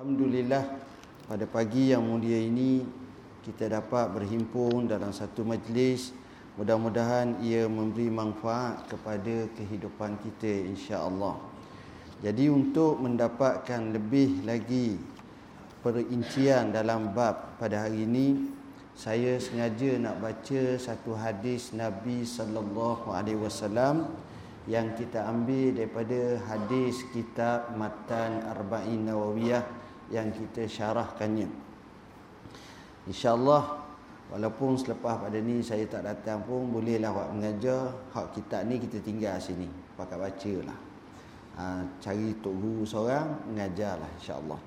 Alhamdulillah pada pagi yang mulia ini kita dapat berhimpun dalam satu majlis mudah-mudahan ia memberi manfaat kepada kehidupan kita insya-Allah. Jadi untuk mendapatkan lebih lagi perincian dalam bab pada hari ini saya sengaja nak baca satu hadis Nabi sallallahu alaihi wasallam yang kita ambil daripada hadis kitab Matan Arba'in Nawawiyah yang kita syarahkannya. InsyaAllah walaupun selepas pada ni saya tak datang pun bolehlah buat mengajar. Hak kita ni kita tinggal sini. Pakai baca lah. Ha, cari tok guru seorang mengajarlah insyaAllah.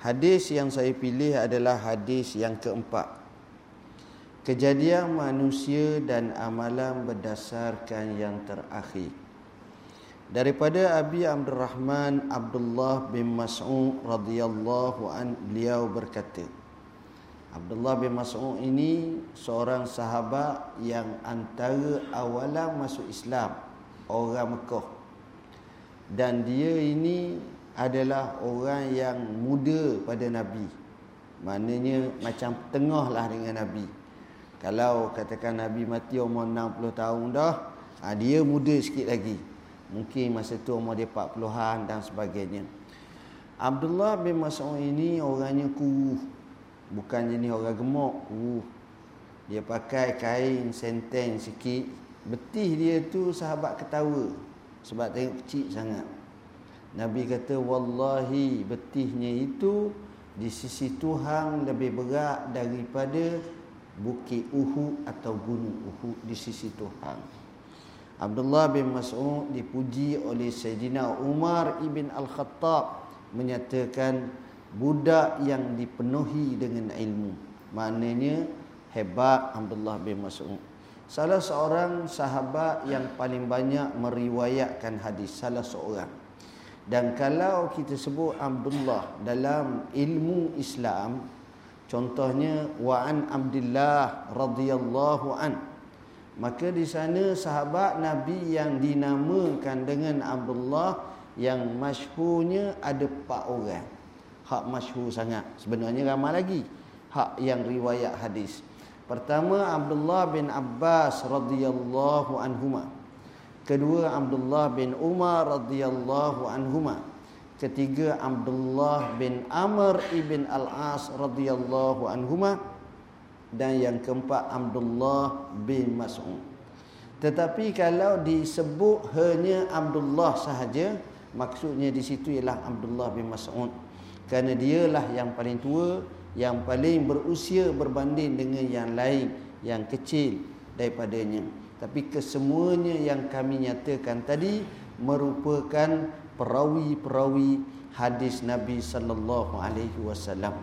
Hadis yang saya pilih adalah hadis yang keempat. Kejadian manusia dan amalan berdasarkan yang terakhir daripada Abi Abdul Rahman Abdullah bin Mas'ud radhiyallahu an beliau berkata Abdullah bin Mas'ud ini seorang sahabat yang antara awalan masuk Islam orang Mekah. Dan dia ini adalah orang yang muda pada Nabi. Maknanya macam tengah lah dengan Nabi. Kalau katakan Nabi mati umur 60 tahun dah ha, dia muda sikit lagi Mungkin masa tu umur dia 40-an dan sebagainya. Abdullah bin Mas'ud ini orangnya kuruh. Bukan jenis orang gemuk, kuruh. Dia pakai kain senten sikit. Betih dia tu sahabat ketawa. Sebab tengok kecil sangat. Nabi kata, Wallahi betihnya itu di sisi Tuhan lebih berat daripada bukit Uhud atau gunung Uhud di sisi Tuhan. Abdullah bin Mas'ud dipuji oleh Sayyidina Umar ibn Al-Khattab menyatakan budak yang dipenuhi dengan ilmu. Maknanya hebat Abdullah bin Mas'ud. Salah seorang sahabat yang paling banyak meriwayatkan hadis salah seorang. Dan kalau kita sebut Abdullah dalam ilmu Islam contohnya wa an Abdullah radhiyallahu an Maka di sana sahabat Nabi yang dinamakan dengan Abdullah yang masyhurnya ada empat orang. Hak masyhur sangat. Sebenarnya ramai lagi hak yang riwayat hadis. Pertama Abdullah bin Abbas radhiyallahu anhuma. Kedua Abdullah bin Umar radhiyallahu anhuma. Ketiga Abdullah bin Amr ibn Al-As radhiyallahu anhuma dan yang keempat Abdullah bin Mas'ud. Tetapi kalau disebut hanya Abdullah sahaja, maksudnya di situ ialah Abdullah bin Mas'ud. Kerana dialah yang paling tua, yang paling berusia berbanding dengan yang lain yang kecil daripadanya. Tapi kesemuanya yang kami nyatakan tadi merupakan perawi-perawi hadis Nabi sallallahu alaihi wasallam.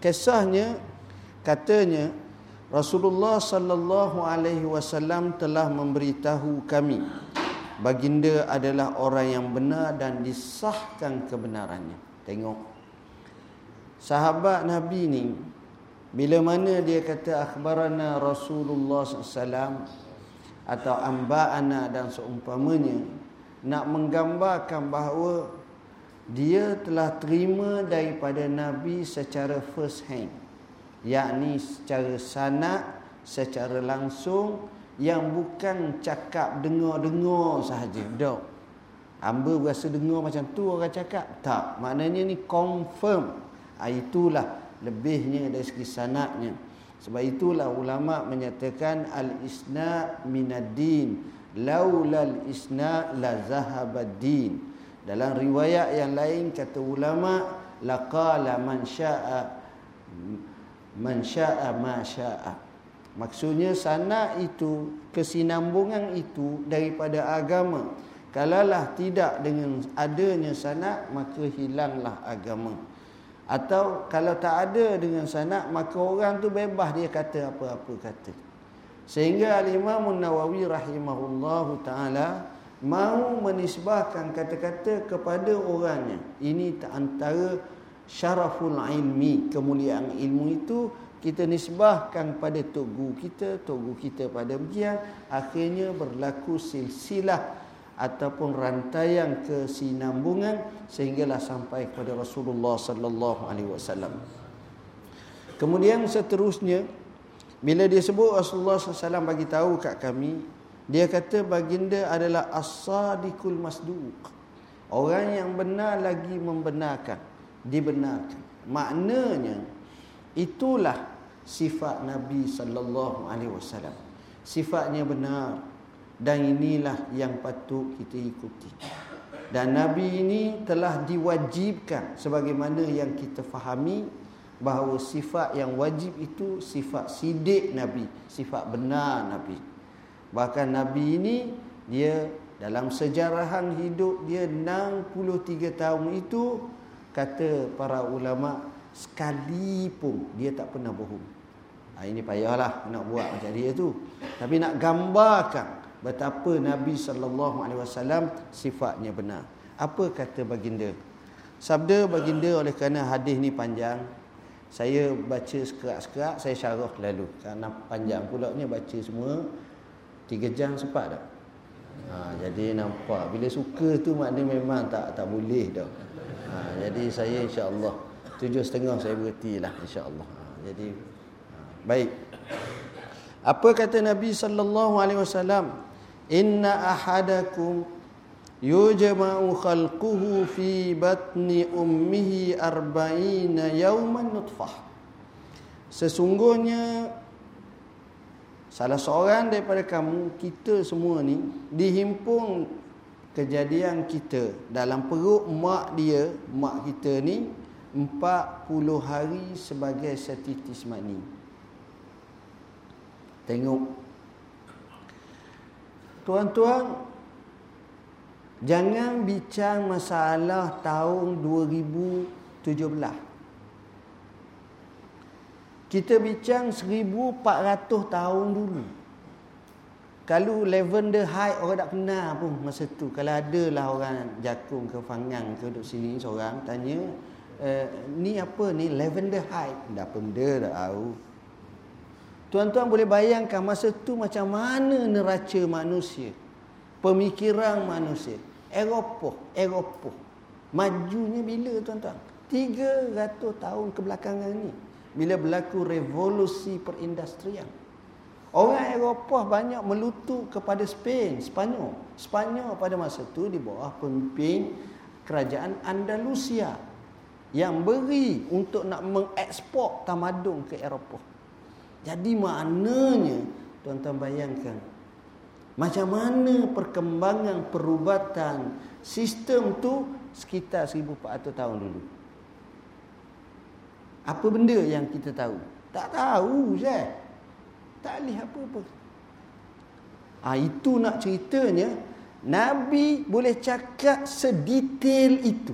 Kisahnya katanya Rasulullah sallallahu alaihi wasallam telah memberitahu kami baginda adalah orang yang benar dan disahkan kebenarannya. Tengok. Sahabat nabi ni bila mana dia kata akhbarana Rasulullah sallallahu atau amba'ana dan seumpamanya nak menggambarkan bahawa dia telah terima daripada nabi secara first hand yakni secara sanad secara langsung yang bukan cakap dengar-dengar sahaja. Dak hamba berasa dengar macam tu orang cakap. Tak maknanya ni confirm. Ha, itulah lebihnya dari segi sanadnya sebab itulah ulama menyatakan al isna minaddin laulal isna la zahabaddin dalam riwayat yang lain kata ulama laqala man syaa man syaa ma syaa. Maksudnya sana itu kesinambungan itu daripada agama. Kalaulah tidak dengan adanya sana maka hilanglah agama. Atau kalau tak ada dengan sana maka orang tu bebas dia kata apa-apa kata. Sehingga al-Imam Nawawi rahimahullahu taala mau menisbahkan kata-kata kepada orangnya. Ini antara syaraful ilmi kemuliaan ilmu itu kita nisbahkan pada tugu kita tugu kita pada bagian akhirnya berlaku silsilah ataupun rantaian kesinambungan sehinggalah sampai kepada Rasulullah sallallahu alaihi wasallam. Kemudian seterusnya bila dia sebut Rasulullah SAW bagi tahu kat kami dia kata baginda adalah as-sadiqul masduq. Orang yang benar lagi membenarkan, dibenarkan. Maknanya itulah sifat Nabi sallallahu alaihi wasallam. Sifatnya benar, dan inilah yang patut kita ikuti dan nabi ini telah diwajibkan sebagaimana yang kita fahami bahawa sifat yang wajib itu sifat sidik nabi sifat benar nabi bahkan nabi ini dia dalam sejarahan hidup dia 63 tahun itu kata para ulama sekalipun dia tak pernah bohong ha, ini payahlah nak buat macam dia tu tapi nak gambarkan betapa Nabi sallallahu alaihi wasallam sifatnya benar. Apa kata baginda? Sabda baginda oleh kerana hadis ni panjang, saya baca sekerak-sekerak, saya syarah lalu. Kerana panjang pula ni baca semua 3 jam sempat tak? Ha, jadi nampak bila suka tu maknanya memang tak tak boleh dah. Ha, jadi saya insya-Allah tujuh setengah saya berhentilah insya-Allah. Ha, jadi ha, baik. Apa kata Nabi sallallahu alaihi wasallam? inna ahadakum yujma'u khalquhu fi batni ummihi arba'ina yawman nutfah sesungguhnya salah seorang daripada kamu kita semua ni dihimpun kejadian kita. Dalam perut mak dia mak kita ni 40 hari sebagai setitis mani tengok. Tuan-tuan Jangan bincang masalah tahun 2017 Kita bincang 1400 tahun dulu Kalau lavender high orang tak kenal pun masa tu Kalau ada lah orang jakung ke fangang ke duduk sini seorang Tanya e, Ni apa ni lavender high Dah benda dah tahu Tuan-tuan boleh bayangkan masa tu macam mana neraca manusia. Pemikiran manusia. Eropah, Eropah. Majunya bila tuan-tuan? 300 tahun kebelakangan ni. Bila berlaku revolusi perindustrian. Orang Eropah banyak melutut kepada Spain, Spanyol. Spanyol pada masa tu di bawah pemimpin kerajaan Andalusia. Yang beri untuk nak mengekspor tamadun ke Eropah. Jadi maknanya tuan-tuan bayangkan macam mana perkembangan perubatan sistem tu sekitar 1400 tahun dulu. Apa benda yang kita tahu? Tak tahu saya. Tak lihat apa-apa. Ah ha, itu nak ceritanya Nabi boleh cakap sedetail itu.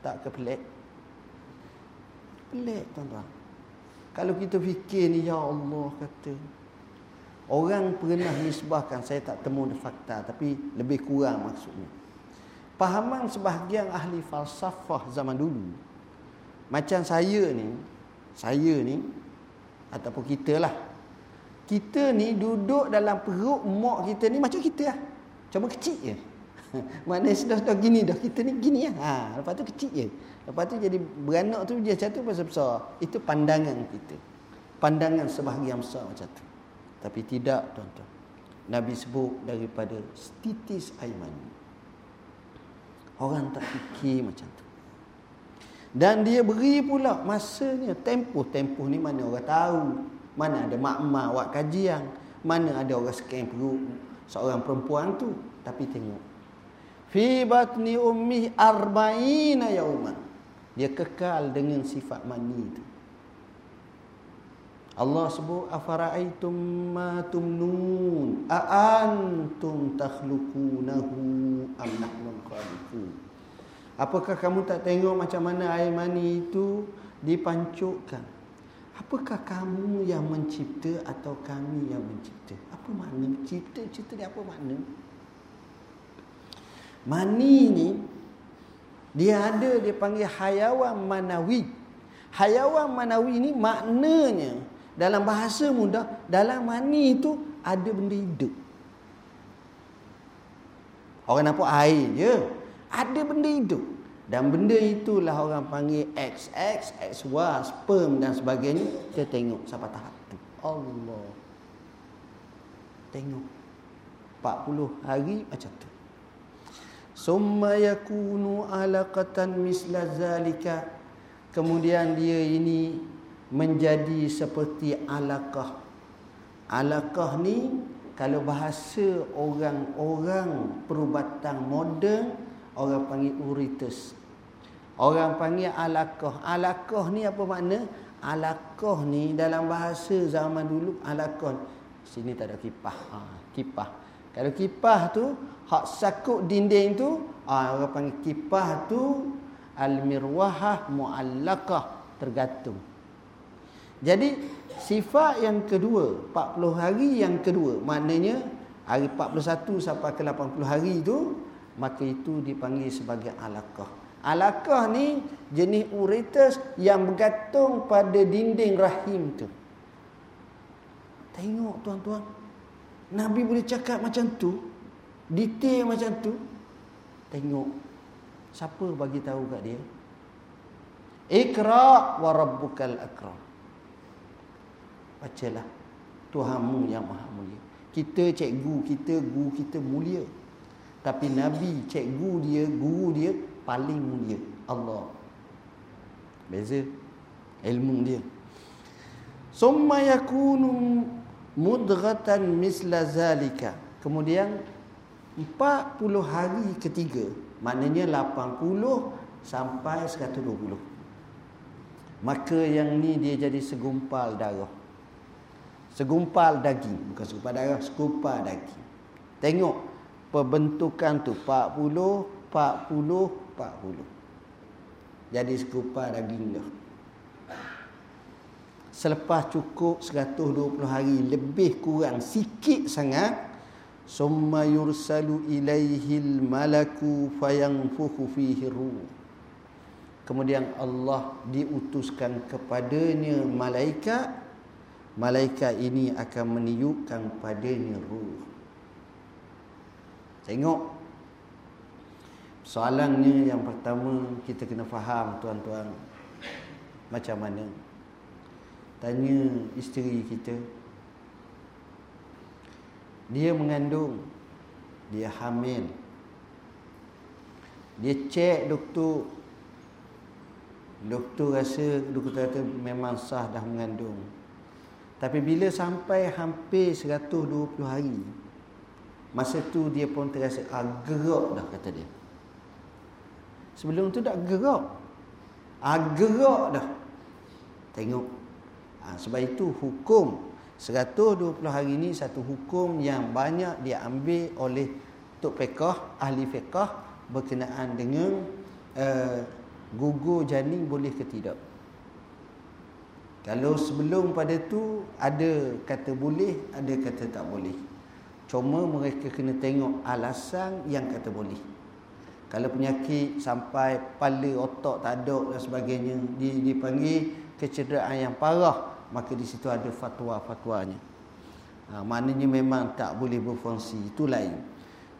Tak ke pelik? Pelik tuan-tuan. Kalau kita fikir ni ya Allah kata Orang pernah nisbahkan Saya tak temu fakta Tapi lebih kurang maksudnya Pahaman sebahagian ahli falsafah zaman dulu Macam saya ni Saya ni Ataupun kita lah Kita ni duduk dalam perut mak kita ni Macam kita lah Cuma kecil je Maknanya sudah-sudah gini dah Kita ni gini lah ha, Lepas tu kecil je Lepas tu jadi beranak tu dia jatuh pasal besar. Itu pandangan kita. Pandangan sebahagian besar macam tu. Tapi tidak tuan-tuan. Nabi sebut daripada titis air mani. Orang tak fikir macam tu. Dan dia beri pula masanya. Tempoh-tempoh ni mana orang tahu. Mana ada mak-mak buat kajian. Mana ada orang scan perut seorang perempuan tu. Tapi tengok. Fi batni ummi arba'ina yauman. Dia kekal dengan sifat mani itu. Allah sebut afara'aitum ma tumnun a antum takhluqunahu am nahnu khaliqun Apakah kamu tak tengok macam mana air mani itu dipancukkan Apakah kamu yang mencipta atau kami yang mencipta Apa makna mencipta Cipta dia apa makna Mani ni dia ada dia panggil hayawan manawi. Hayawan manawi ni maknanya dalam bahasa mudah dalam mani itu ada benda hidup. Orang nampak air je. Ada benda hidup. Dan benda itulah orang panggil XX, XY, sperm dan sebagainya. Kita tengok sampai tahap tu. Allah. Tengok. 40 hari macam tu. Summa yakunu alaqatan misla zalika. Kemudian dia ini menjadi seperti alaqah. Alaqah ni kalau bahasa orang-orang perubatan moden orang panggil uritus. Orang panggil alaqah. Alaqah ni apa makna? Alaqah ni dalam bahasa zaman dulu alaqah. Sini tak ada kipah. Ha, kipah. Kalau kipah tu hak sakut dinding tu, ah orang panggil kipah tu al-mirwahah muallaqah tergantung. Jadi sifat yang kedua, 40 hari yang kedua, maknanya hari 41 sampai ke 80 hari tu, maka itu dipanggil sebagai alaqah. Alaqah ni jenis uritus yang bergantung pada dinding rahim tu. Tengok tuan-tuan. Nabi boleh cakap macam tu, detail macam tu. Tengok siapa bagi tahu kat dia? Iqra wa rabbukal akram. Bacalah Tuhanmu yang maha mulia. Kita cikgu kita, guru kita mulia. Tapi Nabi, cikgu dia, guru dia paling mulia. Allah. Beza ilmu dia. Summa yakunu mudghatan misla zalika kemudian 40 hari ketiga maknanya 80 sampai 120 maka yang ni dia jadi segumpal darah segumpal daging bukan segumpal darah segumpal daging tengok pembentukan tu 40 40 40 jadi segumpal daging dah selepas cukup 120 hari lebih kurang sikit sangat summa yursalu ilaihil malaku fayanfukhu fihi ruh. Kemudian Allah diutuskan kepadanya malaikat. Malaikat ini akan meniupkan padanya ruh. Tengok soalannya yang pertama kita kena faham tuan-tuan macam mana? Tanya isteri kita. Dia mengandung dia hamil. Dia cek doktor. Doktor rasa doktor kata memang sah dah mengandung. Tapi bila sampai hampir 120 hari masa tu dia pun terasa gerak dah kata dia sebelum tu tak gerak ah, gerak dah tengok Ha, sebab itu hukum 120 hari ini satu hukum yang banyak diambil oleh Tok Pekah, ahli fiqah berkenaan dengan uh, gugur janin boleh ke tidak. Kalau sebelum pada tu ada kata boleh, ada kata tak boleh. Cuma mereka kena tengok alasan yang kata boleh. Kalau penyakit sampai kepala otak tak ada dan sebagainya dipanggil kecederaan yang parah maka di situ ada fatwa-fatwanya. Ha, maknanya memang tak boleh berfungsi, itu lain.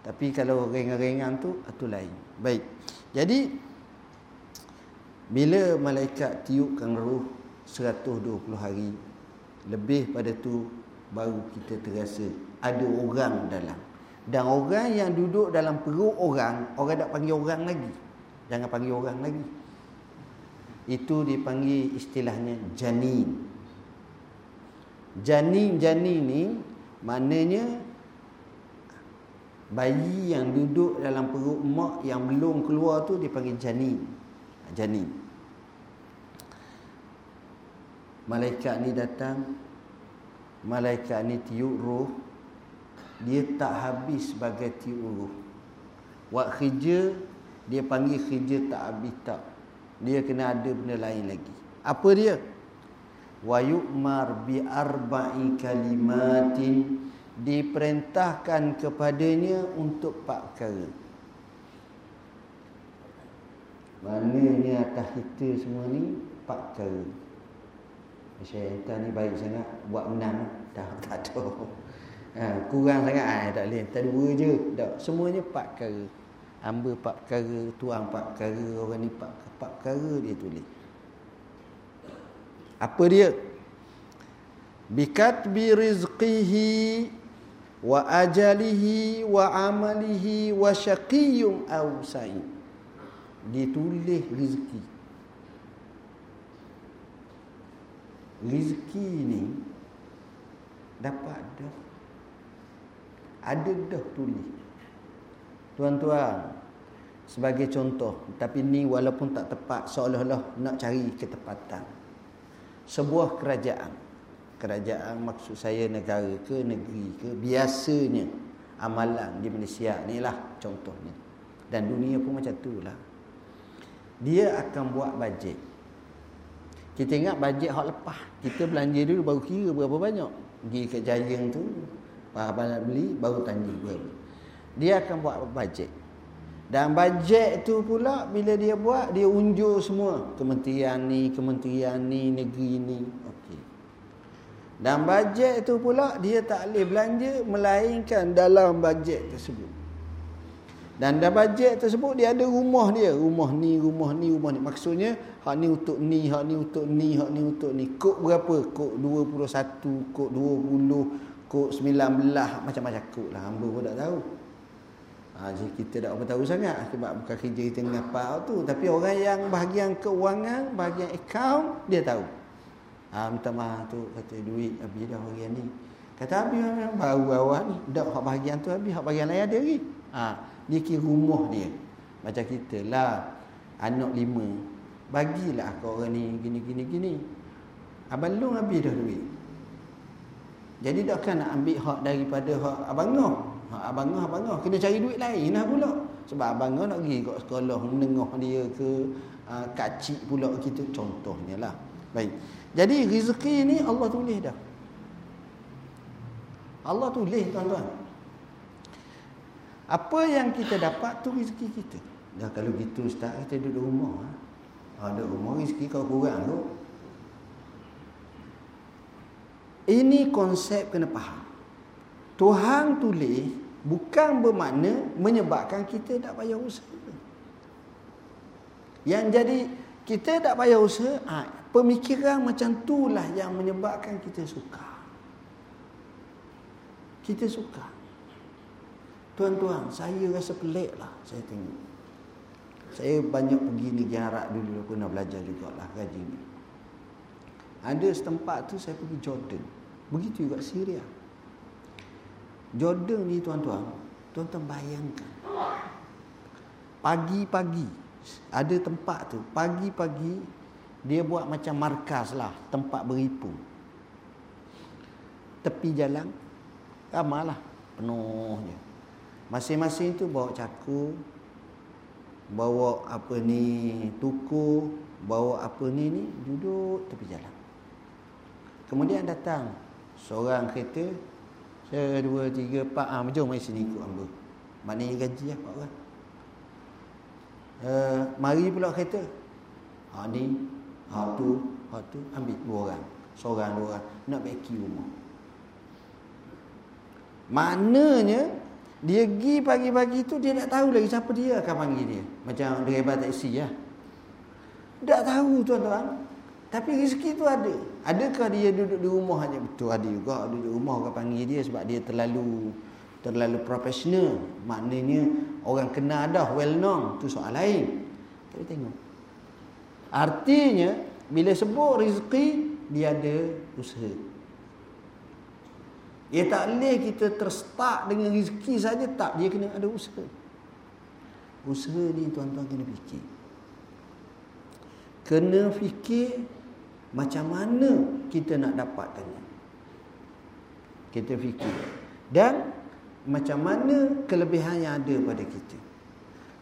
Tapi kalau ringan-ringan tu, itu lain. Baik. Jadi, bila malaikat tiupkan roh 120 hari, lebih pada tu baru kita terasa ada orang dalam. Dan orang yang duduk dalam perut orang, orang tak panggil orang lagi. Jangan panggil orang lagi. Itu dipanggil istilahnya janin. Janin-janin ni maknanya bayi yang duduk dalam perut mak yang belum keluar tu dipanggil janin. Janin. Malaikat ni datang. Malaikat ni tiup roh dia tak habis sebagai roh buat kerja dia panggil kerja tak habis tak. Dia kena ada benda lain lagi. Apa dia? Wa yu'mar bi arba'i kalimatin. Diperintahkan kepadanya untuk empat perkara. Maknanya atas kita semua ni? Empat perkara. Syaitan ni baik sangat. Buat menang. Tak tak tahu Ha, kurang sangat ah tak boleh. Tak dua je. Tak. Semuanya empat perkara. Hamba empat perkara, tuan empat perkara, orang ni empat, empat perkara dia tulis. Apa dia? Bikatbi rizqihi wa ajalihi wa amalihi wa syaqiyum aw sa'id. Ditulis rezeki. Rezeki ni dapat dah ada dah tulis. Tuan-tuan sebagai contoh tapi ni walaupun tak tepat seolah-olah nak cari ketepatan. Sebuah kerajaan. Kerajaan maksud saya negara ke negeri ke biasanya amalan di Malaysia ni lah contohnya. Dan dunia pun macam tu lah. Dia akan buat bajet. Kita ingat bajet hak lepas. Kita belanja dulu baru kira berapa banyak. Pergi ke Giant tu apa nak beli baru tanya berapa dia akan buat bajet dan bajet tu pula bila dia buat dia unjuk semua. Kementerian ni kementerian ni negeri ni. Okey. Dan bajet tu pula dia tak boleh belanja melainkan dalam bajet tersebut. Dan dalam bajet tersebut dia ada rumah dia. Rumah ni rumah ni rumah ni. Maksudnya hak ni untuk ni hak ni untuk ni hak ni untuk ni. Kod berapa? Kod 21 kod 20 kod 19 macam-macam kod lah. Hamba pun tak tahu. Ha, jadi kita tak apa tahu sangat sebab bukan kerja kita dengan apa tu. Tapi orang yang bahagian keuangan bahagian akaun dia tahu. Ha, minta maaf tu kata duit habis dah bahagian ni. Kata habis. Baru awal ni dah hak bahagian tu habis hak bahagian lain ada lagi. Ha, dia kira rumah dia. Macam kita lah anak lima. Bagilah ke orang ni gini gini gini. Abang long habis dah duit jadi dah kan nak ambil hak daripada hak abangah. Hak abangah abangah kena cari duit lain lah pula. Sebab abangah nak pergi kat sekolah menengah dia ke uh, kacik pula kita contohnya lah. Baik. Jadi rezeki ni Allah tulis dah. Allah tulis tuan-tuan. Apa yang kita dapat tu rezeki kita. Dah kalau gitu ustaz kita duduk rumah. Ha, duduk rumah rezeki kau kurang tu. Ini konsep kena faham. Tuhan tulis bukan bermakna menyebabkan kita tak payah usaha. Yang jadi kita tak payah usaha, ha, pemikiran macam itulah yang menyebabkan kita suka. Kita suka. Tuan-tuan, saya rasa pelik lah saya tengok. Saya banyak pergi Arab dulu, aku nak belajar jugalah gaji ni. Ada setempat tu saya pergi Jordan. Begitu juga Syria. Jordan ni tuan-tuan, tuan-tuan bayangkan. Pagi-pagi ada tempat tu, pagi-pagi dia buat macam markas lah, tempat beripu. Tepi jalan ramailah penuhnya. Masing-masing tu bawa caku, bawa apa ni tuku, bawa apa ni ni duduk tepi jalan. Kemudian datang Seorang kereta Saya dua, tiga, empat ah, Jom mari sini ikut hamba? Maknanya gaji lah Pak kan uh, Mari pula kereta. Ha ni Ha tu Ha tu Ambil dua orang. Seorang dua orang. Nak beki rumah. Maknanya Dia pergi pagi-pagi tu Dia tak tahu lagi siapa dia akan panggil dia. Macam driver taksi lah. Tak tahu tuan-tuan tapi rezeki tu ada. Adakah dia duduk di rumah hanya betul ada juga duduk di rumah orang panggil dia sebab dia terlalu terlalu profesional. Maknanya orang kenal dah well known tu soal lain. Kita tengok. Artinya bila sebut rezeki dia ada usaha. Dia tak boleh kita terstart dengan rezeki saja tak dia kena ada usaha. Usaha ni tuan-tuan kena fikir. Kena fikir macam mana kita nak dapatkannya? Kita fikir. Dan macam mana kelebihan yang ada pada kita?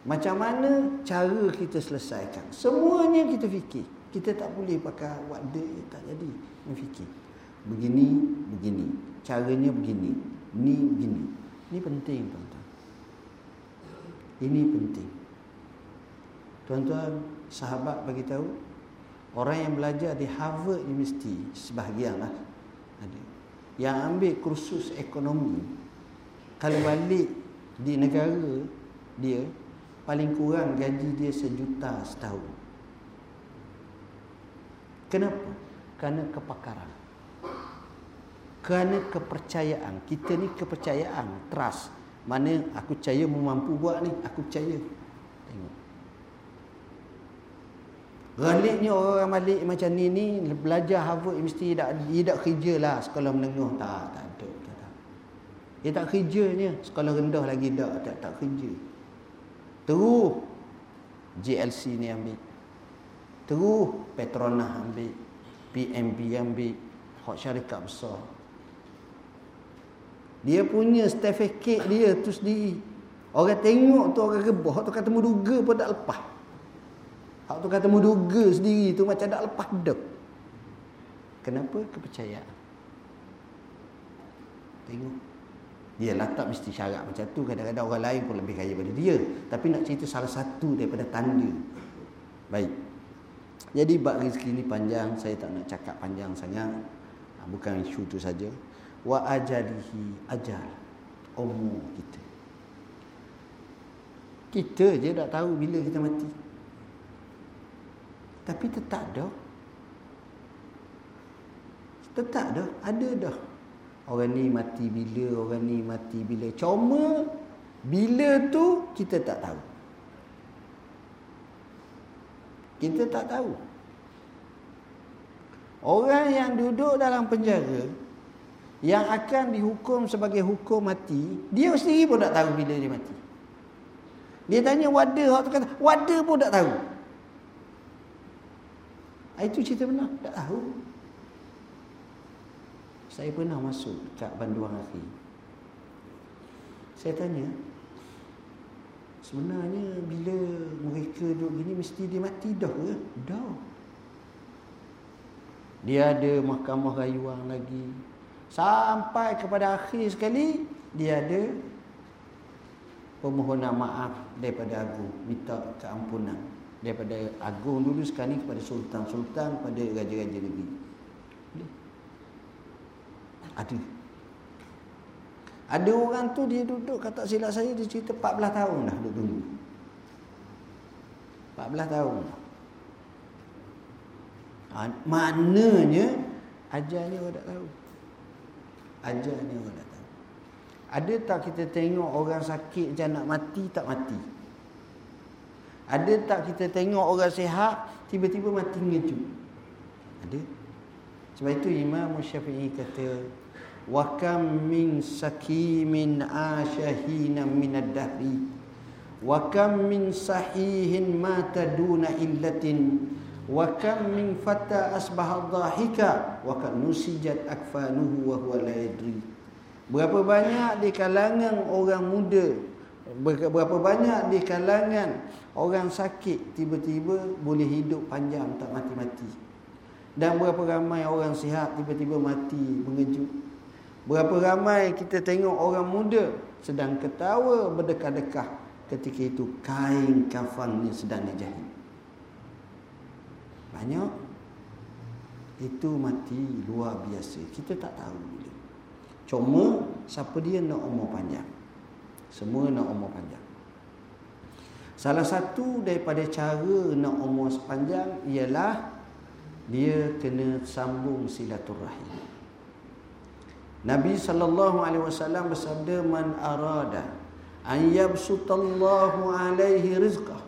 Macam mana cara kita selesaikan? Semuanya kita fikir. Kita tak boleh pakai wakda tak jadi. Fikir. Begini, begini. Caranya begini. Ni begini. Ini penting tuan-tuan. Ini penting. Tuan-tuan, sahabat bagi tahu Orang yang belajar di Harvard University sebahagian lah ada. yang ambil kursus ekonomi kalau balik di negara dia paling kurang gaji dia sejuta setahun. Kenapa? Kerana kepakaran. Kerana kepercayaan. Kita ni kepercayaan, trust. Mana aku percaya mampu buat ni, aku percaya. Tengok. Galiknya orang balik macam ni ni belajar Harvard mesti tak dia tak kerja lah sekolah menengah tak tak ada tak. Dia tak kerjanya sekolah rendah lagi tak tak tak kerja. Terus GLC ni ambil. Terus Petronas ambil. PMP ambil. Hak syarikat besar. Dia punya certificate dia tu sendiri. Orang tengok tu orang rebah. Tu kata muduga pun tak lepas. Hak tu kata muduga sendiri tu macam tak lepas dah. Kenapa? Kepercayaan. Tengok. Dia lah tak mesti syarat macam tu. Kadang-kadang orang lain pun lebih kaya daripada dia. Tapi nak cerita salah satu daripada tanda. Baik. Jadi bab rezeki ni panjang. Saya tak nak cakap panjang sangat. Ha, bukan isu tu saja. Wa ajalihi ajal. Umur kita. Kita je tak tahu bila kita mati. Tapi tetap dah. Tetap dah. Ada dah. Orang ni mati bila, orang ni mati bila. Cuma bila tu kita tak tahu. Kita tak tahu. Orang yang duduk dalam penjara yang akan dihukum sebagai hukum mati, dia sendiri pun tak tahu bila dia mati. Dia tanya wada, hak tu kata, wada pun tak tahu. Ah, itu cerita benar, tak tahu. Saya pernah masuk kat Banduang Akhir. Saya tanya, sebenarnya bila mereka duduk gini mesti dia mati dah ke? Dah. Dia ada mahkamah rayuan lagi. Sampai kepada akhir sekali, dia ada permohonan maaf daripada Agung. Minta keampunan. Daripada Agung dulu sekarang ni kepada Sultan-Sultan, kepada Raja-Raja Negeri. Ada. Ada orang tu dia duduk kata silap saya dia cerita 14 tahun dah duduk tunggu. 14 tahun. Ha, maknanya ajalnya orang tak tahu. Ajalnya orang tak tahu. Ada tak kita tengok orang sakit macam nak mati tak mati? Ada tak kita tengok orang sihat tiba-tiba mati ngejut? Ada. Sebab itu Imam Syafi'i kata wa kam min sakimin ashahina min ad-dahri wa kam min sahihin mata duna illatin wa kam min fata asbaha dhahika wa kan nusijat akfanuhu wa huwa la yadri berapa banyak di kalangan orang muda berapa banyak di kalangan orang sakit tiba-tiba boleh hidup panjang tak mati-mati dan berapa ramai orang sihat tiba-tiba mati mengejut Berapa ramai kita tengok orang muda sedang ketawa berdekah-dekah ketika itu kain kafannya sedang dijahit. Banyak itu mati luar biasa. Kita tak tahu. Cuma siapa dia nak umur panjang. Semua nak umur panjang. Salah satu daripada cara nak umur sepanjang ialah dia kena sambung silaturahim. Nabi sallallahu alaihi wasallam bersabda man arada an yabsutallahu alaihi rizqah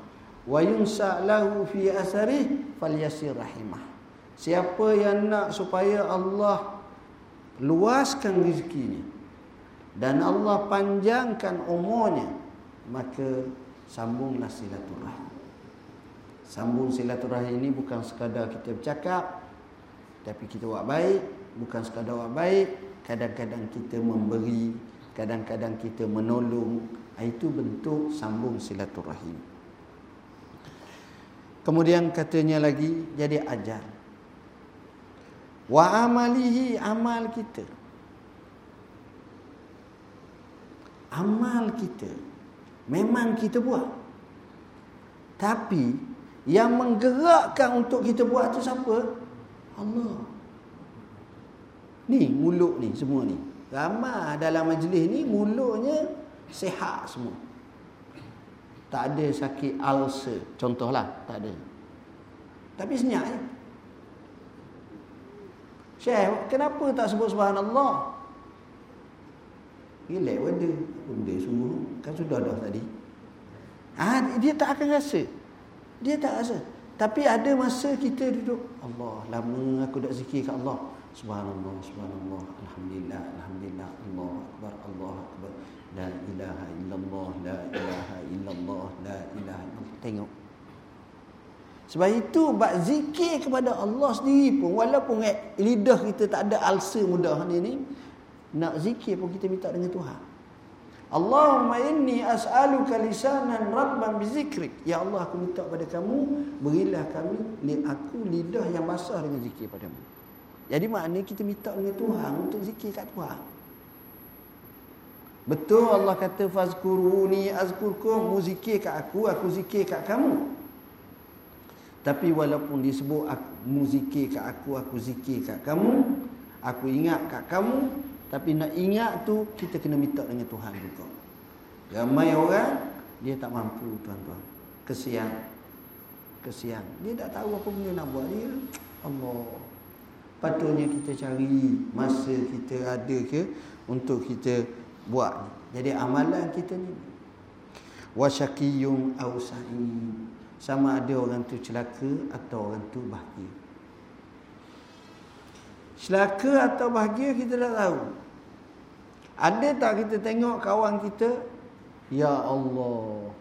wa yunsa lahu fi asari falyasir rahimah. Siapa yang nak supaya Allah luaskan rezekinya dan Allah panjangkan umurnya. Maka sambunglah silaturahim. Sambung silaturahim ini bukan sekadar kita bercakap tapi kita buat baik, bukan sekadar buat baik kadang-kadang kita memberi kadang-kadang kita menolong. Ah, itu bentuk sambung silaturahim. Kemudian katanya lagi jadi ajar. Wa amalihi amal kita amal kita memang kita buat tapi yang menggerakkan untuk kita buat itu siapa Allah Ni mulut ni semua ni. Ramai dalam majlis ni mulutnya sihat semua. Tak ada sakit ulcer. Contohlah, tak ada. Tapi senyap je. Syekh, kenapa tak sebut subhanallah? Relax benda. Benda semua. Kan sudah dah tadi. Ah, dia tak akan rasa. Dia tak rasa. Tapi ada masa kita duduk Allah lama aku dak zikir kat Allah. Subhanallah, subhanallah, alhamdulillah, alhamdulillah, Allah akbar, Allah akbar. La ilaha illallah, la ilaha illallah, la ilaha illallah. Tengok. Sebab itu bab zikir kepada Allah sendiri pun walaupun lidah kita tak ada ulcer mudah ni ni nak zikir pun kita minta dengan Tuhan. Allahumma inni as'aluka lisanan rabban bizikrik. Ya Allah aku minta pada kamu berilah kami li aku lidah yang basah dengan zikir padamu. Jadi maknanya kita minta dengan Tuhan untuk zikir kat Tuhan. Betul Allah kata fazkuruni azkurkum muzikir kat aku aku zikir kat kamu. Tapi walaupun disebut aku, muzikir kat aku aku zikir kat kamu, aku ingat kat kamu, tapi nak ingat tu kita kena minta dengan Tuhan juga. Ramai orang dia tak mampu tuan-tuan. Kesian. Kesian. Dia tak tahu apa benda nak buat dia. Allah. Patutnya kita cari masa kita ada ke untuk kita buat. Jadi amalan kita ni wasyakiyum au Sama ada orang tu celaka atau orang tu bahagia. Celaka atau bahagia kita tak tahu. Ada tak kita tengok kawan kita? Ya Allah.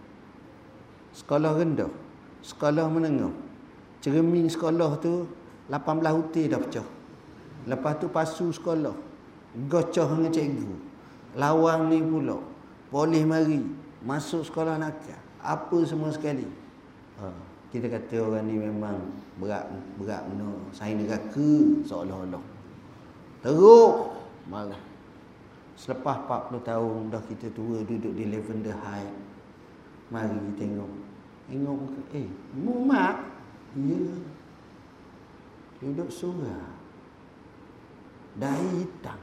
Sekolah rendah Sekolah menengah. Cermin sekolah tu 18 utir dah pecah. Lepas tu pasu sekolah. Gocoh dengan cikgu. Lawang ni pula. Polis mari Masuk sekolah nakal Apa semua sekali. Ha, Kita kata orang ni memang Berat Berat no. Saya neraka Seolah-olah. Teruk. Marah Selepas 40 tahun dah kita tua duduk di Lavender High. Mari kita tengok. Tengok muka. Eh, mu mak? Ya. Duduk surah. Dahi hitam.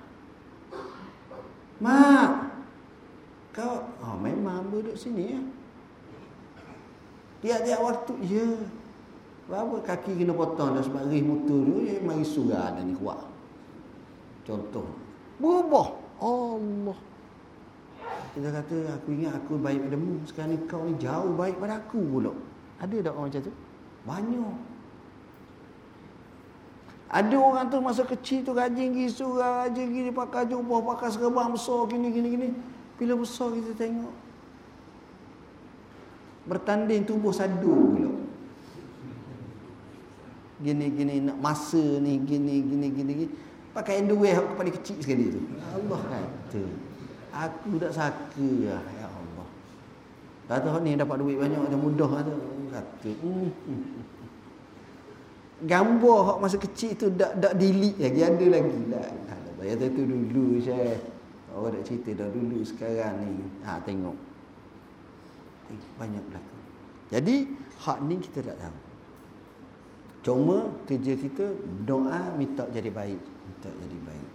Mak. Kau, oh memang duduk sini ya. Tiap-tiap waktu, ya. Berapa kaki kena potong dah sebab rih motor tu, ya, mari surah dah ni kuat. Contoh. Berubah. Allah. Kita kata aku ingat aku baik padamu. Sekarang ni kau ni jauh baik pada aku pula. Ada tak orang macam tu? Banyak. Ada orang tu masa kecil tu rajin pergi surah, rajin pergi pakai jubah, pakai serban besar gini gini gini. Bila besar kita tengok bertanding tubuh sadu pula. Gini gini nak masa ni gini gini gini gini pakai underwear aku paling kecil sekali tu. Allah kata aku tak saka. Lah ya Allah. Kata ni dapat duit banyak macam mudah tu. Kata hmm. gambar hak masa kecil tu dak dak delete lagi ada lagi. Lah bayar tu dulu saya orang dak cerita dah dulu sekarang ni. Ha tengok. Eh, banyak belakang jadi hak ni kita tak tahu. Cuma kerja kita doa minta jadi baik tak jadi baik.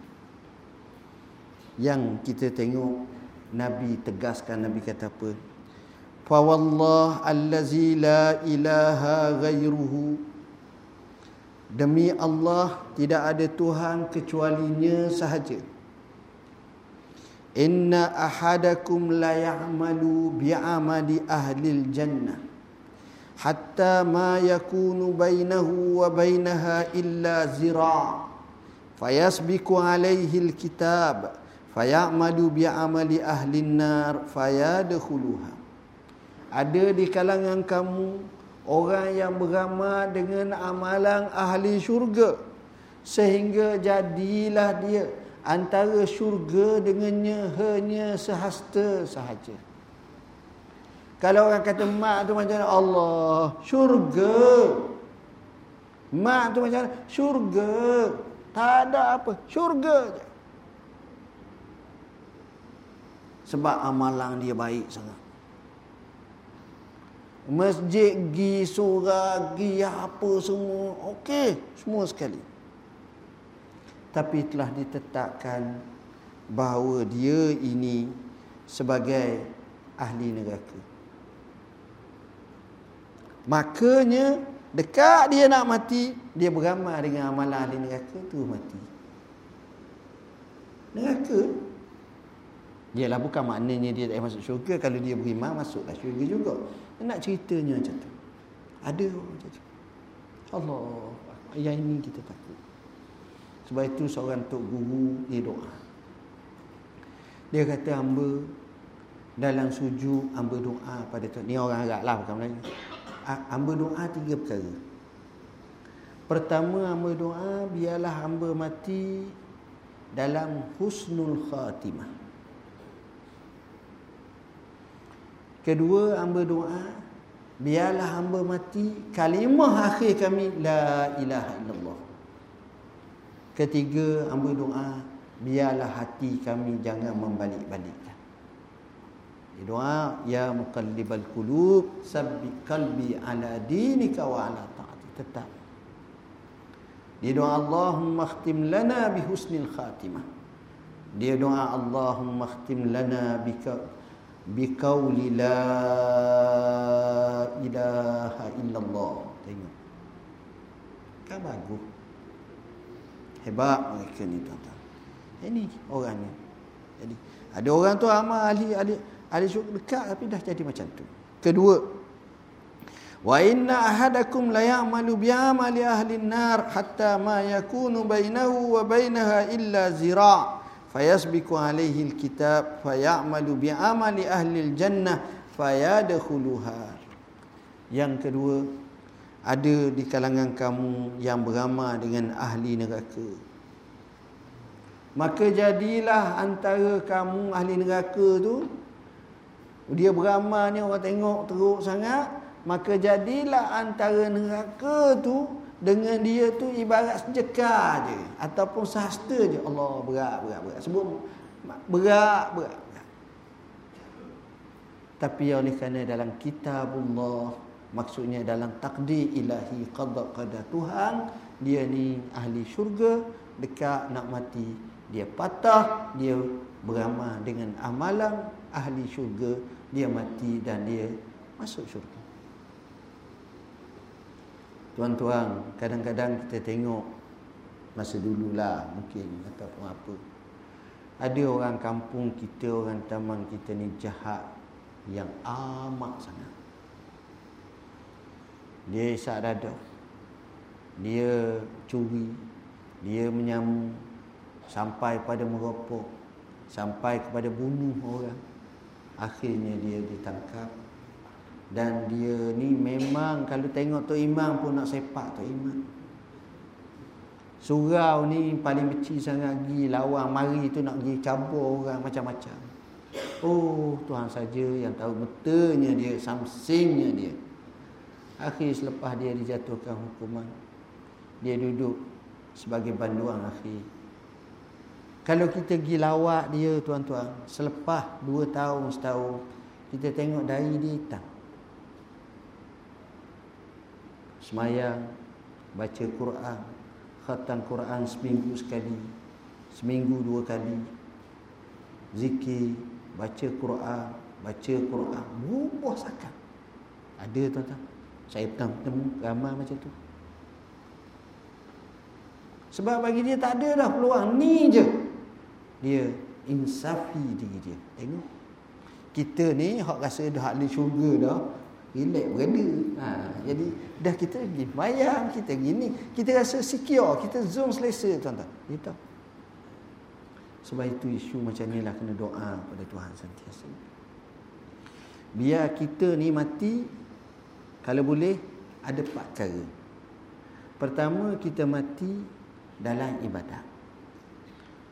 Yang kita tengok Nabi tegaskan Nabi kata apa? Fa wallah allazi la ilaha ghairuhu Demi Allah tidak ada Tuhan kecualinya sahaja. Inna ahadakum la ya'malu bi'amali ahli jannah hatta ma yakunu bainahu wa bainaha illa zira' fayasbiku alaihi alkitab fayamalu bi amali ahli nar fayadkhuluha. Ada di kalangan kamu orang yang beramal dengan amalan ahli syurga sehingga jadilah dia antara syurga dengannya hanya sehasta sahaja. Kalau orang kata mak tu macam Allah syurga. Mak tu macam syurga tak ada apa. Syurga je. Sebab amalan dia baik sangat. Masjid gi surah gi apa semua. Okey. Semua sekali. tapi telah ditetapkan bahawa dia ini sebagai ahli neraka. Makanya dekat dia nak mati, dia beramal dengan amalan ahli neraka tu mati. Neraka? Ialah bukan maknanya dia tak masuk syurga. Kalau dia beriman masuklah syurga juga. Nak ceritanya macam tu. Ada macam tu. Allah Yang ini kita takut. Sebab itu seorang tok guru Dia doa. Dia kata hamba Dalam sujud hamba doa pada tu Ni orang Arab lah bukan Melayu Hamba doa tiga perkara Pertama hamba doa Biarlah hamba mati Dalam husnul khatimah Kedua hamba doa biarlah hamba mati kalimah akhir kami la ilaha illallah. Ketiga hamba doa biarlah hati kami jangan membalik-balikkan. Doa ya muqallibal qulub sabbit qalbi ala dinika wa ala ta'ati. Tetap. Dia doa Allahumma khtim lana bi husnil khatimah. Dia doa Allahumma khtim lana bika biqauli la ilaha illallah. Tengok. Kan bagus. Hebat mereka ni tuan-tuan. Ini orangnya. Jadi ada orang tu amal ahli ahli ahli syurga dekat tapi dah jadi macam tu. Kedua wa inna ahadakum la ya'malu bi amali ahli an-nar hatta ma yakunu bainahu wa bainaha illa zira' fayasbiqu alaihi alkitab fayamalu bi amali ahli aljannah fayadkhuluha. Yang kedua ada di kalangan kamu yang beramal dengan ahli neraka. Maka jadilah antara kamu ahli neraka tu dia beramal ni orang tengok teruk sangat maka jadilah antara neraka tu dengan dia tu ibarat sejekar je ataupun sahasta je Allah berat berat berat sebut berat berat, berat. tapi oleh kerana dalam kitabullah maksudnya dalam takdir ilahi qada qada Tuhan dia ni ahli syurga dekat nak mati dia patah dia beramal dengan amalan ahli syurga dia mati dan dia masuk syurga Tuan-tuan, kadang-kadang kita tengok masa dululah mungkin ataupun apa. Ada orang kampung kita, orang taman kita ni jahat yang amat sangat. Dia isak dada. Dia curi. Dia menyamu. Sampai pada meropok. Sampai kepada bunuh orang. Akhirnya dia ditangkap dan dia ni memang kalau tengok Tok Imam pun nak sepak Tok Imam. Surau ni paling benci sangat pergi lawan mari tu nak pergi cabur orang macam-macam. Oh, Tuhan saja yang tahu betulnya dia, samsingnya dia. Akhir selepas dia dijatuhkan hukuman, dia duduk sebagai banduan akhir. Kalau kita pergi lawak dia tuan-tuan, selepas dua tahun, setahun, kita tengok dari dia hitam. semayang, baca Quran, khatam Quran seminggu sekali, seminggu dua kali, zikir, baca Quran, baca Quran, buah sakat. Ada tuan-tuan. Saya pernah bertemu ramai macam tu. Sebab bagi dia tak ada dah peluang. Ni je. Dia insafi diri dia. Tengok. Kita ni hak rasa dah ahli syurga dah relax berada. Ha, jadi dah kita pergi mayang, kita gini, kita rasa secure, kita zoom selesa tuan-tuan. Gitu. Sebab itu isu macam ni lah kena doa pada Tuhan sentiasa. Biar kita ni mati, kalau boleh, ada empat cara. Pertama, kita mati dalam ibadat.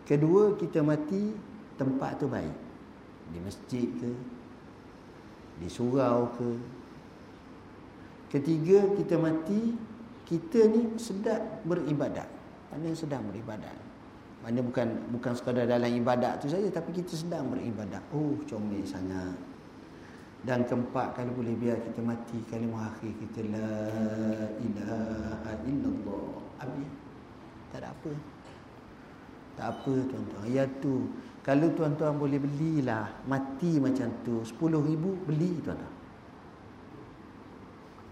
Kedua, kita mati tempat tu baik. Di masjid ke, di surau ke, Ketiga kita mati kita ni sedang beribadat. Mana sedang beribadat. Mana bukan bukan sekadar dalam ibadat tu saja tapi kita sedang beribadat. Oh comel sangat. Dan keempat kalau boleh biar kita mati kalimah akhir kita la ilaha illallah. Abi. Tak ada apa. Tak apa tuan-tuan. Ya tu. Kalau tuan-tuan boleh belilah mati macam tu. 10 ribu beli tuan-tuan.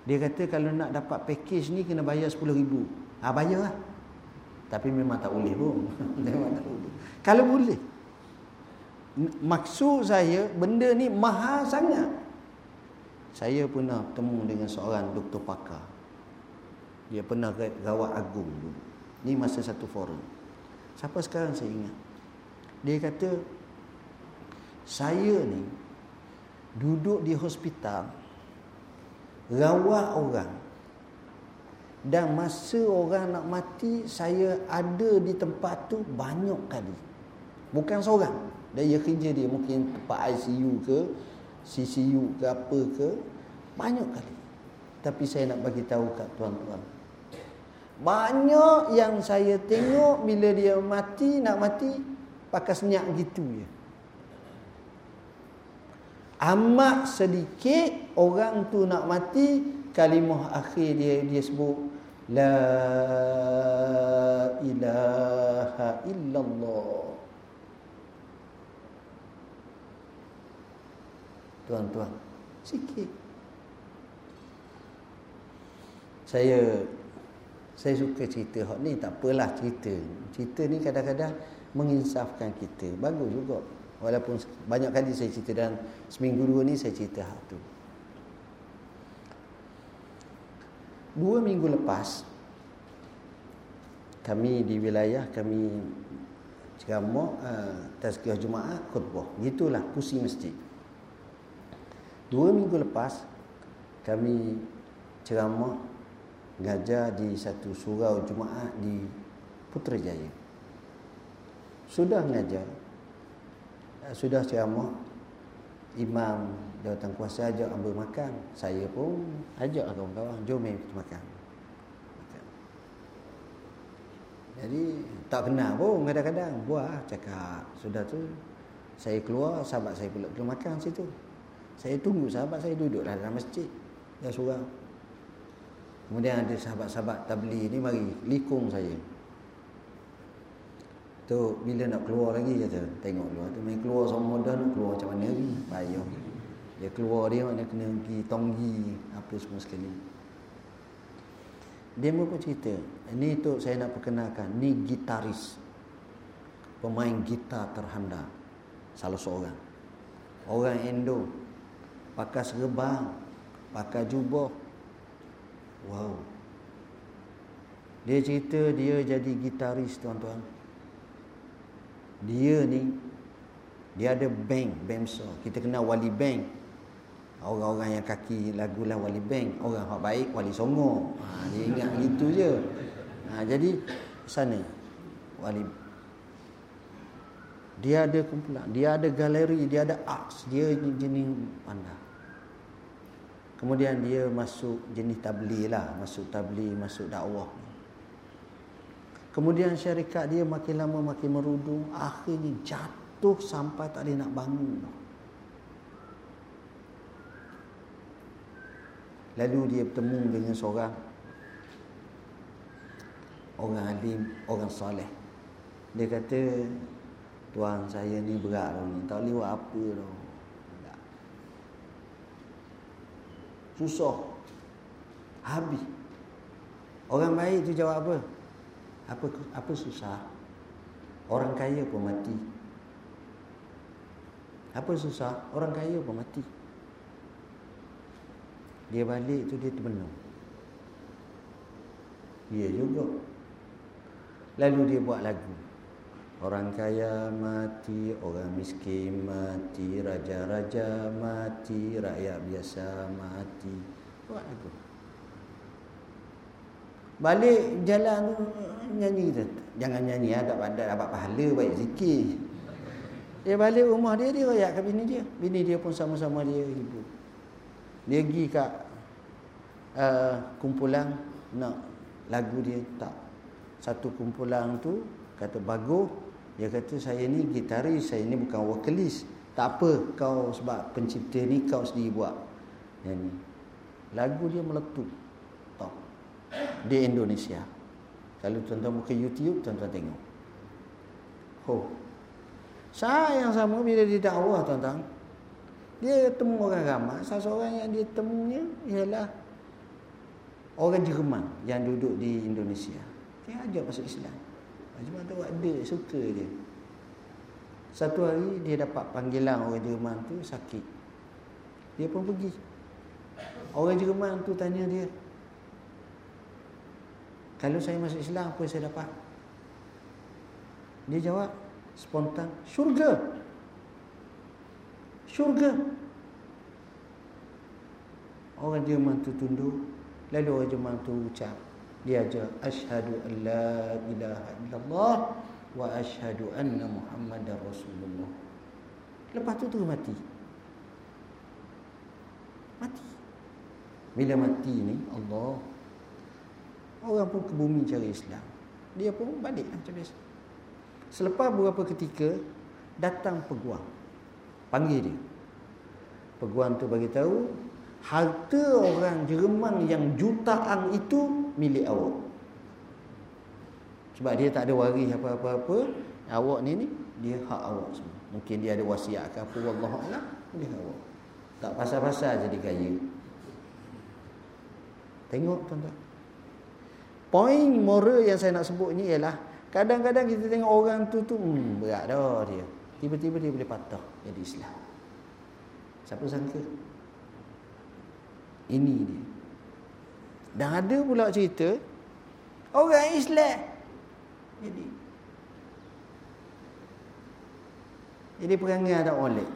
Dia kata kalau nak dapat package ni kena bayar 10 ribu. Ha, bayar lah. Tapi memang tak boleh pun. memang tak boleh. Kalau boleh. Maksud saya benda ni mahal sangat. Saya pernah temu dengan seorang doktor pakar. Dia pernah rawat agung dulu. Ni masa satu forum. Siapa sekarang saya ingat. Dia kata, saya ni duduk di hospital, rawat orang. Dan masa orang nak mati, saya ada di tempat tu banyak kali. Bukan seorang. Dan ia kerja dia mungkin tempat ICU ke, CCU ke apa ke. Banyak kali. Tapi saya nak bagi tahu kat tuan-tuan. Banyak yang saya tengok bila dia mati, nak mati, pakai senyap gitu je. Amat sedikit orang tu nak mati, kalimah akhir dia dia sebut La ilaha illallah. Tuan-tuan, sikit. Saya saya suka cerita hak ni tak apalah cerita. Cerita ni kadang-kadang menginsafkan kita. Bagus juga. Walaupun banyak kali saya cerita dan seminggu dua ni saya cerita hak tu. Dua minggu lepas kami di wilayah kami ceramah uh, tazkiyah Jumaat khutbah. Gitulah kursi masjid. Dua minggu lepas kami ceramah ngajar di satu surau Jumaat di Putrajaya. Sudah ngajar. Eh, sudah ceramah. Imam jawatan kuasa ajak ambil makan. Saya pun ajak kawan-kawan. Jom kita makan. Jadi tak kenal pun kadang-kadang. Buah cakap. Sudah tu saya keluar. Sahabat saya pula keluar makan situ. Saya tunggu sahabat saya duduk dalam masjid. Dia surau. Kemudian ada sahabat-sahabat tabli ni mari likung saya. Tu bila nak keluar lagi kata tengok dulu tu main keluar sama dah nak keluar macam mana lagi payah. Dia keluar dia nak kena pergi tonggi apa semua sekali. Dia pun cerita, ini tu saya nak perkenalkan, ni gitaris. Pemain gitar terhanda. Salah seorang. Orang Indo. Pakai serban, pakai jubah, Wow. Dia cerita dia jadi gitaris tuan-tuan. Dia ni dia ada bank, besar. Kita kenal Wali Bank. Orang-orang yang kaki lagu lah Wali Bank. Orang yang baik Wali Songo. Ha, dia ingat gitu je. Ha, jadi sana Wali dia ada kumpulan, dia ada galeri, dia ada arts, dia jenis pandai. Kemudian dia masuk jenis tabli lah. Masuk tabli, masuk dakwah. Kemudian syarikat dia makin lama makin merudung. Akhirnya jatuh sampai tak boleh nak bangun. Lalu dia bertemu dengan seorang. Orang alim, orang soleh. Dia kata, Tuan saya ni berat ni. Tak boleh buat apa tau. Susah. Habis. Orang baik tu jawab apa? Apa apa susah? Orang kaya pun mati. Apa susah? Orang kaya pun mati. Dia balik tu dia terbenung dia juga. Lalu dia buat lagu Orang kaya mati, orang miskin mati, raja-raja mati, rakyat biasa mati. Buat lagu. Balik jalan nyanyi kita. Jangan nyanyi ah, padat dapat pahala baik zikir. Dia balik rumah dia dia royak ke bini dia. Bini dia pun sama-sama dia ibu. Dia pergi kat uh, kumpulan nak lagu dia tak. Satu kumpulan tu kata bagus dia kata saya ni gitaris, saya ni bukan vokalis. Tak apa kau sebab pencipta ni kau sendiri buat. Nyanyi. Lagu dia meletup. Top. Di Indonesia. Kalau tuan-tuan buka YouTube, tuan-tuan tengok. Oh. Saya yang sama bila dia dakwah tuan-tuan. Dia temu orang ramai. Salah seorang yang dia temunya ialah orang Jerman yang duduk di Indonesia. Dia ajak masuk Islam. Cuma tu ada suka dia. Satu hari dia dapat panggilan orang Jerman tu sakit. Dia pun pergi. Orang Jerman tu tanya dia. Kalau saya masuk Islam apa yang saya dapat? Dia jawab spontan, syurga. Syurga. Orang Jerman tu tunduk, lalu orang Jerman tu ucap, dia ajar asyhadu an la ilaha illallah wa asyhadu anna muhammadar rasulullah. Lepas tu tu mati. Mati. Bila mati ni Allah orang pun ke bumi cari Islam. Dia pun balik macam biasa. Selepas beberapa ketika datang peguam. Panggil dia. Peguam tu bagi tahu harta orang Jerman yang jutaan itu milik awak. Sebab dia tak ada waris apa-apa-apa, awak ni ni dia hak awak semua. Mungkin dia ada wasiat ke apa wallahu a'lam, dia awak. Tak pasal-pasal jadi kaya. Tengok tuan-tuan. Poin moral yang saya nak sebut ni ialah Kadang-kadang kita tengok orang tu tu hmm, berat dah dia. Tiba-tiba dia boleh patah jadi Islam. Siapa sangka? Ini dia. Dan ada pula cerita orang Islam. Jadi jadi perangai ada oleh.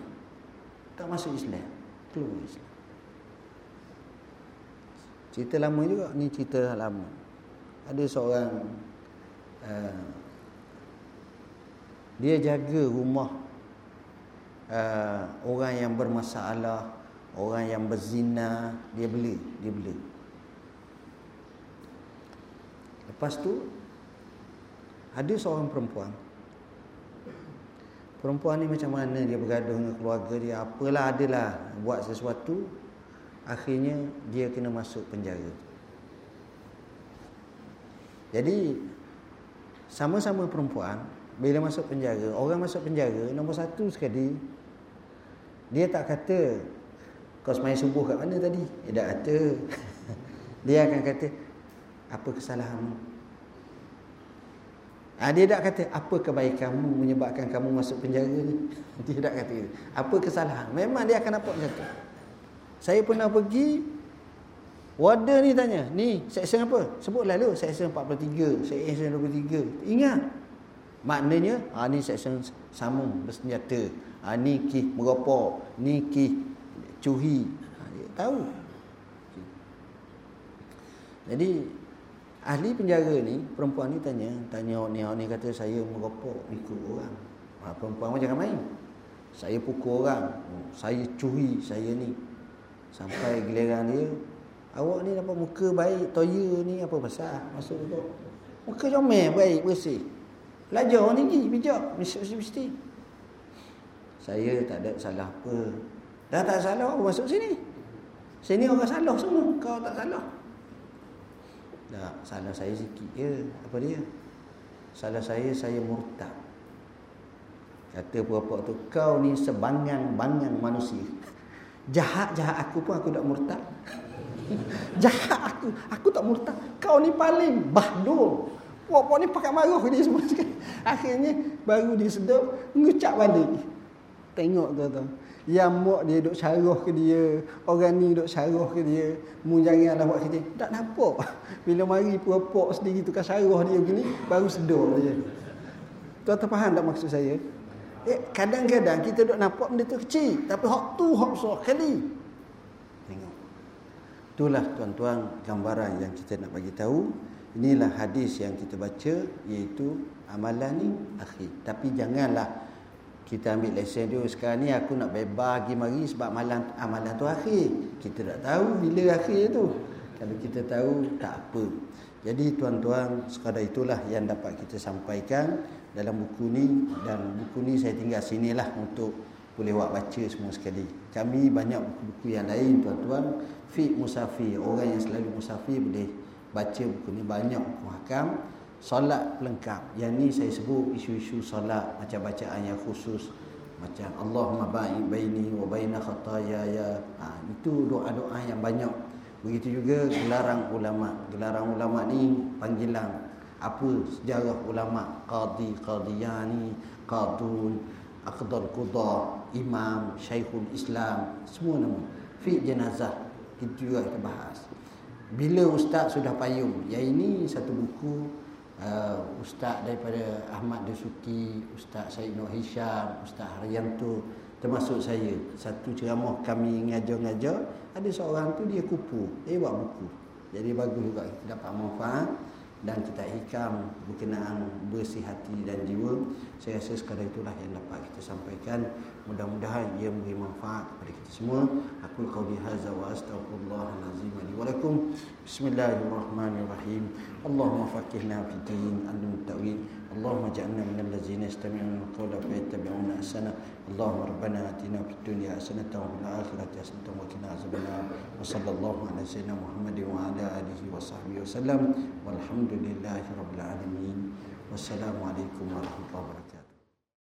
Tak masuk Islam keluar Islam. Cerita lama juga ni cerita lama. Ada seorang uh, dia jaga rumah uh, orang yang bermasalah, orang yang berzina, dia beli, dia beli. Lepas tu ada seorang perempuan. Perempuan ni macam mana dia bergaduh dengan keluarga dia, apalah adalah buat sesuatu, akhirnya dia kena masuk penjara. Jadi sama-sama perempuan bila masuk penjara orang masuk penjara nombor satu sekali dia tak kata kau semain subuh kat mana tadi dia tak kata dia akan kata apa kesalahanmu ha, dia tak kata apa kebaikanmu menyebabkan kamu masuk penjara ni dia tak kata apa kesalahan memang dia akan nampak macam tu saya pernah pergi Warden ni tanya, ni section apa? Sebutlah lu, section 43, section 23. Ingat. Maknanya, ha, ni section sama bersenjata. Ha, ni ki meropok, ni ki cuhi. Ha, tahu. Jadi ahli penjara ni, perempuan ni tanya, tanya ni ni kata saya meropok ikut orang. Ha, perempuan macam main. Saya pukul orang, saya cuhi, saya ni. Sampai giliran dia Awak ni dapat muka baik, toya ni apa pasal? Masuk tu. Muka comel, baik, bersih. Belajar orang tinggi, bijak, mesti-mesti. Saya tak ada salah apa. Dah tak salah, aku masuk sini. Sini orang salah semua, kau tak salah. Tak, salah saya sikit je. Apa dia? Salah saya, saya murtad. Kata puak tu, kau ni sebangang-bangang manusia. Jahat-jahat aku pun aku tak murtad. Jahat aku. Aku tak murtad. Kau ni paling bahdul. Puak-puak ni pakai marah dia semua. Akhirnya baru dia sedap. Mengucap balik. Tengok tu tu. Yang mak dia duk syarah ke dia. Orang ni duk syarah ke dia. Mu janganlah buat kerja. Tak nampak. Bila mari puak-puak sendiri tukar syarah dia begini. Baru sedap dia. Tuan-tuan faham tak maksud saya? Eh, kadang-kadang kita duk nampak benda tu kecil. Tapi hak tu hak besar kali. Itulah tuan-tuan gambaran yang kita nak bagi tahu. Inilah hadis yang kita baca iaitu amalan ni akhir. Tapi janganlah kita ambil lesen dia sekarang ni aku nak bebas pergi mari sebab amalan amalan tu akhir. Kita tak tahu bila akhir tu. Kalau kita tahu tak apa. Jadi tuan-tuan sekadar itulah yang dapat kita sampaikan dalam buku ni dan buku ni saya tinggal sinilah untuk boleh buat baca semua sekali. Kami banyak buku-buku yang lain tuan-tuan fi musafir orang yang selalu musafir boleh baca buku ni banyak buku hakam solat lengkap. Yang ni saya sebut isu-isu solat macam bacaan yang khusus macam Allahumma ba'id baini wa baina khataya ya ha, itu doa-doa yang banyak. Begitu juga gelaran ulama. Gelaran ulama ni panggilan apa sejarah ulama? Qadi qadiyani qadun aqdal qudha imam syekhul islam semua nama. Fi jenazah itu juga kita bahas. Bila ustaz sudah payung yang ini satu buku uh, ustaz daripada Ahmad Dasuki ustaz Said Nur Hisham ustaz Haryanto termasuk saya. Satu ceramah kami ngajar-ngajar ada seorang tu dia kupu. Dia buat buku. Jadi bagus juga. Kita dapat manfaat dan kita hikam berkenaan bersih hati dan jiwa saya rasa sekadar itulah yang dapat kita sampaikan. Mudah-mudahan ia memberi manfaat kepada kita semua. Aku qauli hadza wa astaghfirullahalazim li wa lakum. Bismillahirrahmanirrahim. Allahumma faqihna fi din alim tawhid اللهم اجعلنا من الذين يستمعون القول فيتبعون أحسنه. اللهم ربنا آتنا في الدنيا حسنة وفي الآخرة حسنة وقنا عذاب النار. وصلى الله على سيدنا محمد وعلى آله وصحبه وسلم. والحمد لله رب العالمين. والسلام عليكم ورحمة الله وبركاته.